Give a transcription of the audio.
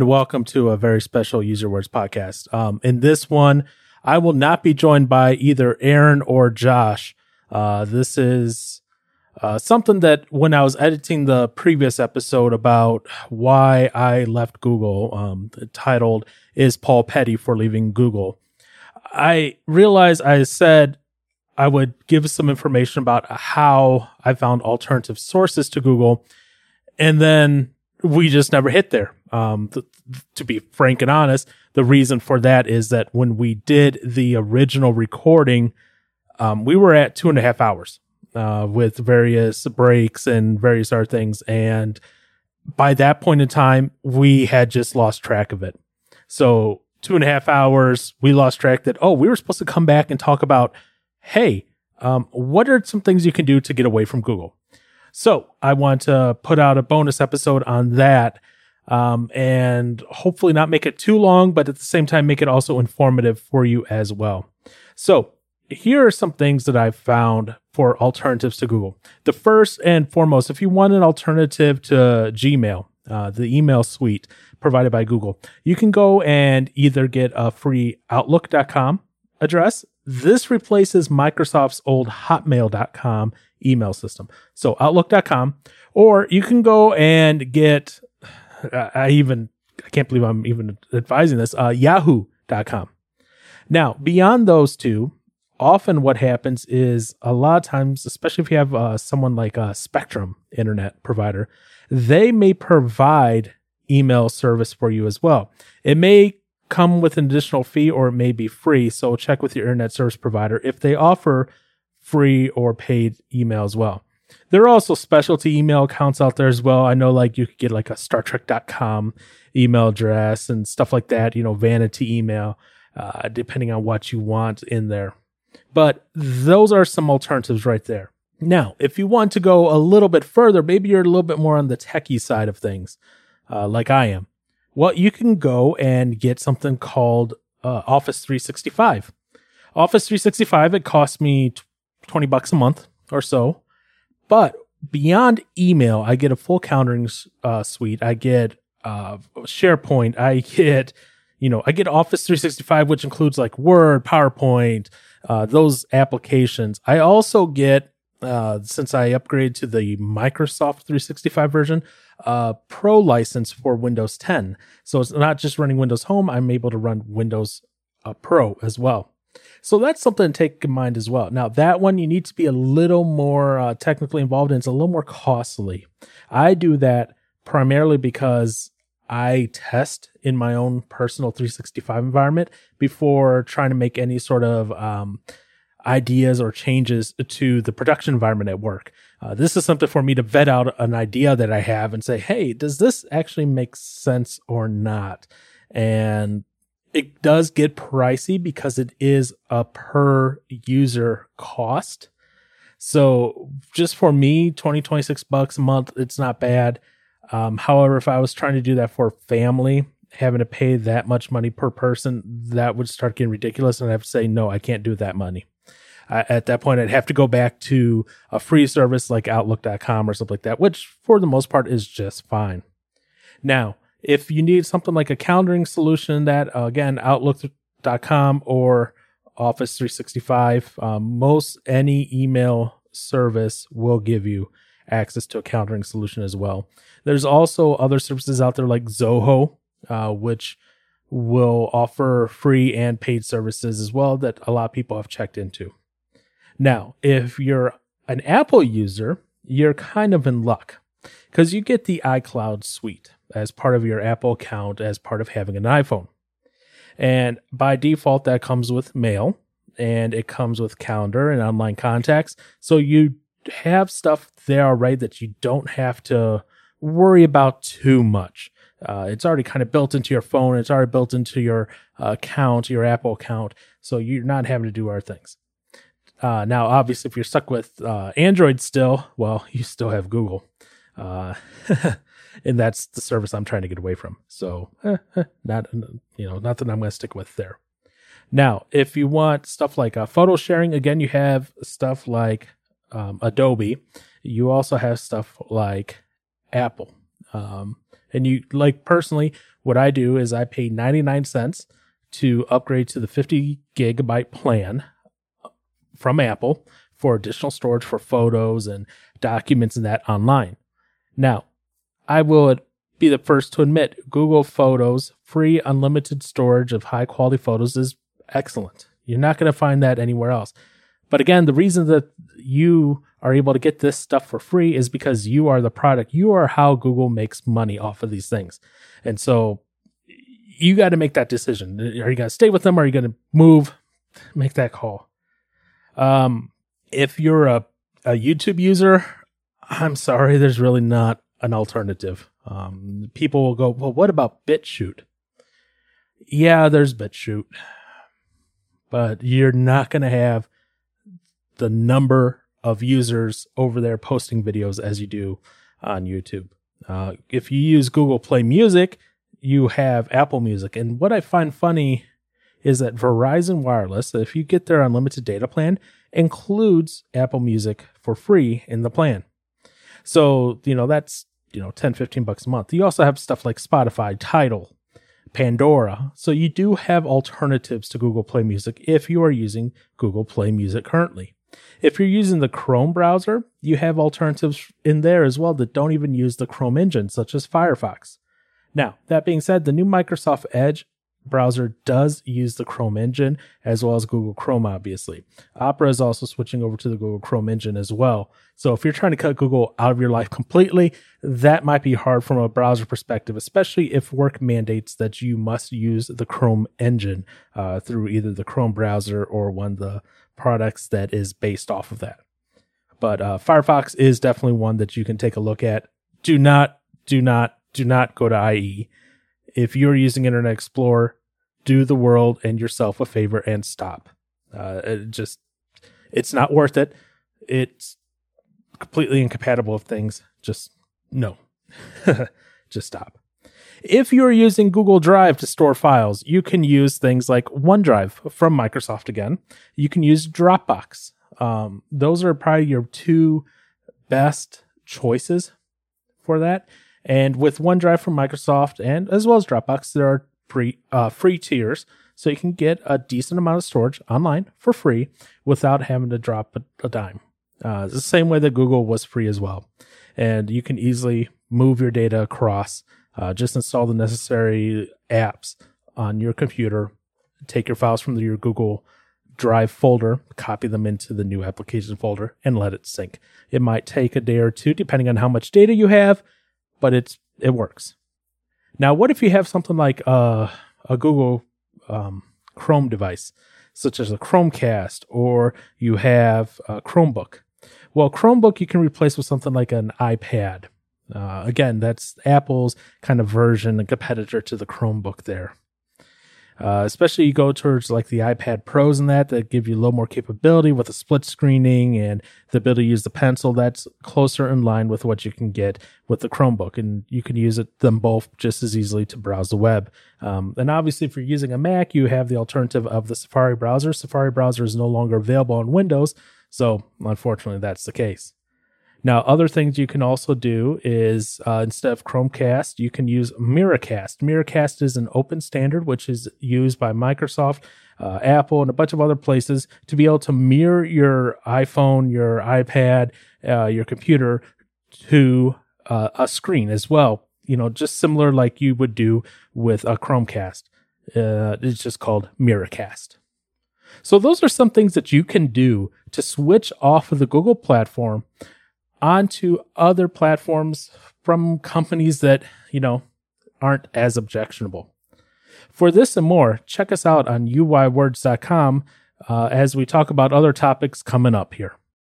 and welcome to a very special User Words podcast. Um, in this one, I will not be joined by either Aaron or Josh. Uh, this is uh, something that when I was editing the previous episode about why I left Google, um, titled "Is Paul Petty for Leaving Google," I realized I said I would give some information about how I found alternative sources to Google, and then we just never hit there. Um, th- to be frank and honest, the reason for that is that when we did the original recording, um, we were at two and a half hours uh, with various breaks and various other things. And by that point in time, we had just lost track of it. So, two and a half hours, we lost track that, oh, we were supposed to come back and talk about, hey, um, what are some things you can do to get away from Google? So I want to put out a bonus episode on that um, and hopefully not make it too long, but at the same time, make it also informative for you as well. So here are some things that I've found for alternatives to Google. The first and foremost, if you want an alternative to Gmail, uh, the email suite provided by Google, you can go and either get a free Outlook.com address. This replaces Microsoft's old Hotmail.com email system. So Outlook.com, or you can go and get. I even I can't believe I'm even advising this. Uh, Yahoo.com. Now beyond those two, often what happens is a lot of times, especially if you have uh, someone like a Spectrum internet provider, they may provide email service for you as well. It may come with an additional fee or it may be free. So check with your internet service provider if they offer free or paid email as well. There are also specialty email accounts out there as well. I know like you could get like a Star Trek.com email address and stuff like that, you know, vanity email, uh, depending on what you want in there. But those are some alternatives right there. Now, if you want to go a little bit further, maybe you're a little bit more on the techie side of things, uh, like I am. Well, you can go and get something called uh, Office 365. Office 365, it costs me 20 bucks a month or so. But beyond email, I get a full countering uh, suite. I get uh, SharePoint. I get, you know, I get Office 365, which includes like Word, PowerPoint, uh, those applications. I also get, uh, since I upgraded to the Microsoft 365 version, uh, Pro license for Windows 10. So it's not just running Windows Home. I'm able to run Windows uh, Pro as well. So that's something to take in mind as well. Now, that one you need to be a little more uh, technically involved in. It's a little more costly. I do that primarily because I test in my own personal 365 environment before trying to make any sort of um, ideas or changes to the production environment at work. Uh, this is something for me to vet out an idea that I have and say, hey, does this actually make sense or not? And it does get pricey because it is a per user cost. So just for me, 20, 26 bucks a month, it's not bad. Um, however, if I was trying to do that for family, having to pay that much money per person, that would start getting ridiculous. And I have to say, no, I can't do that money. I, at that point, I'd have to go back to a free service like Outlook.com or something like that, which for the most part is just fine. Now, if you need something like a calendaring solution, that uh, again, Outlook.com or Office 365, um, most any email service will give you access to a calendaring solution as well. There's also other services out there like Zoho, uh, which will offer free and paid services as well that a lot of people have checked into. Now, if you're an Apple user, you're kind of in luck because you get the iCloud suite as part of your Apple account as part of having an iPhone. And by default, that comes with mail and it comes with calendar and online contacts. So you have stuff there already that you don't have to worry about too much. Uh, it's already kind of built into your phone. It's already built into your uh, account, your Apple account. So you're not having to do our things. Uh, now, obviously, if you're stuck with uh, Android still, well, you still have Google. Uh, and that's the service I'm trying to get away from. So, eh, eh, not you know, not that I'm going to stick with there. Now, if you want stuff like uh, photo sharing, again, you have stuff like um, Adobe. You also have stuff like Apple. Um, And you like personally, what I do is I pay 99 cents to upgrade to the 50 gigabyte plan from Apple for additional storage for photos and documents and that online. Now, I will be the first to admit Google Photos free unlimited storage of high quality photos is excellent. You're not going to find that anywhere else. But again, the reason that you are able to get this stuff for free is because you are the product. You are how Google makes money off of these things. And so you got to make that decision. Are you going to stay with them are you going to move? Make that call. Um, if you're a, a YouTube user, I'm sorry, there's really not an alternative. Um, people will go, well, what about BitChute? Yeah, there's BitChute, but you're not going to have the number of users over there posting videos as you do on YouTube. Uh, if you use Google Play Music, you have Apple Music. And what I find funny is that Verizon Wireless, if you get their unlimited data plan, includes Apple Music for free in the plan. So, you know, that's, you know, 10, 15 bucks a month. You also have stuff like Spotify, Tidal, Pandora. So you do have alternatives to Google Play Music if you are using Google Play Music currently. If you're using the Chrome browser, you have alternatives in there as well that don't even use the Chrome engine, such as Firefox. Now, that being said, the new Microsoft Edge browser does use the Chrome engine as well as Google Chrome, obviously. Opera is also switching over to the Google Chrome engine as well. So if you're trying to cut Google out of your life completely, that might be hard from a browser perspective, especially if work mandates that you must use the Chrome engine uh, through either the Chrome browser or one of the products that is based off of that. But uh, Firefox is definitely one that you can take a look at. Do not, do not, do not go to IE if you're using Internet Explorer, do the world and yourself a favor and stop. Uh, it just, it's not worth it. It's completely incompatible with things. Just no. just stop. If you're using Google Drive to store files, you can use things like OneDrive from Microsoft again. You can use Dropbox. Um, those are probably your two best choices for that. And with OneDrive from Microsoft and as well as Dropbox, there are free uh, free tiers, so you can get a decent amount of storage online for free without having to drop a, a dime. Uh, the same way that Google was free as well, and you can easily move your data across. Uh, just install the necessary apps on your computer, take your files from your Google Drive folder, copy them into the new application folder, and let it sync. It might take a day or two, depending on how much data you have but it's it works. Now, what if you have something like uh, a Google um, Chrome device, such as a Chromecast, or you have a Chromebook? Well, Chromebook you can replace with something like an iPad. Uh, again, that's Apple's kind of version and competitor to the Chromebook there. Uh, especially you go towards like the iPad Pros and that that give you a little more capability with the split screening and the ability to use the pencil. That's closer in line with what you can get with the Chromebook, and you can use it them both just as easily to browse the web. Um, and obviously, if you're using a Mac, you have the alternative of the Safari browser. Safari browser is no longer available on Windows, so unfortunately, that's the case. Now, other things you can also do is uh, instead of Chromecast, you can use Miracast. Miracast is an open standard which is used by Microsoft, uh, Apple, and a bunch of other places to be able to mirror your iPhone, your iPad, uh, your computer to uh, a screen as well. You know, just similar like you would do with a Chromecast. Uh, it's just called Miracast. So, those are some things that you can do to switch off of the Google platform onto other platforms from companies that, you know, aren't as objectionable. For this and more, check us out on uywords.com uh, as we talk about other topics coming up here.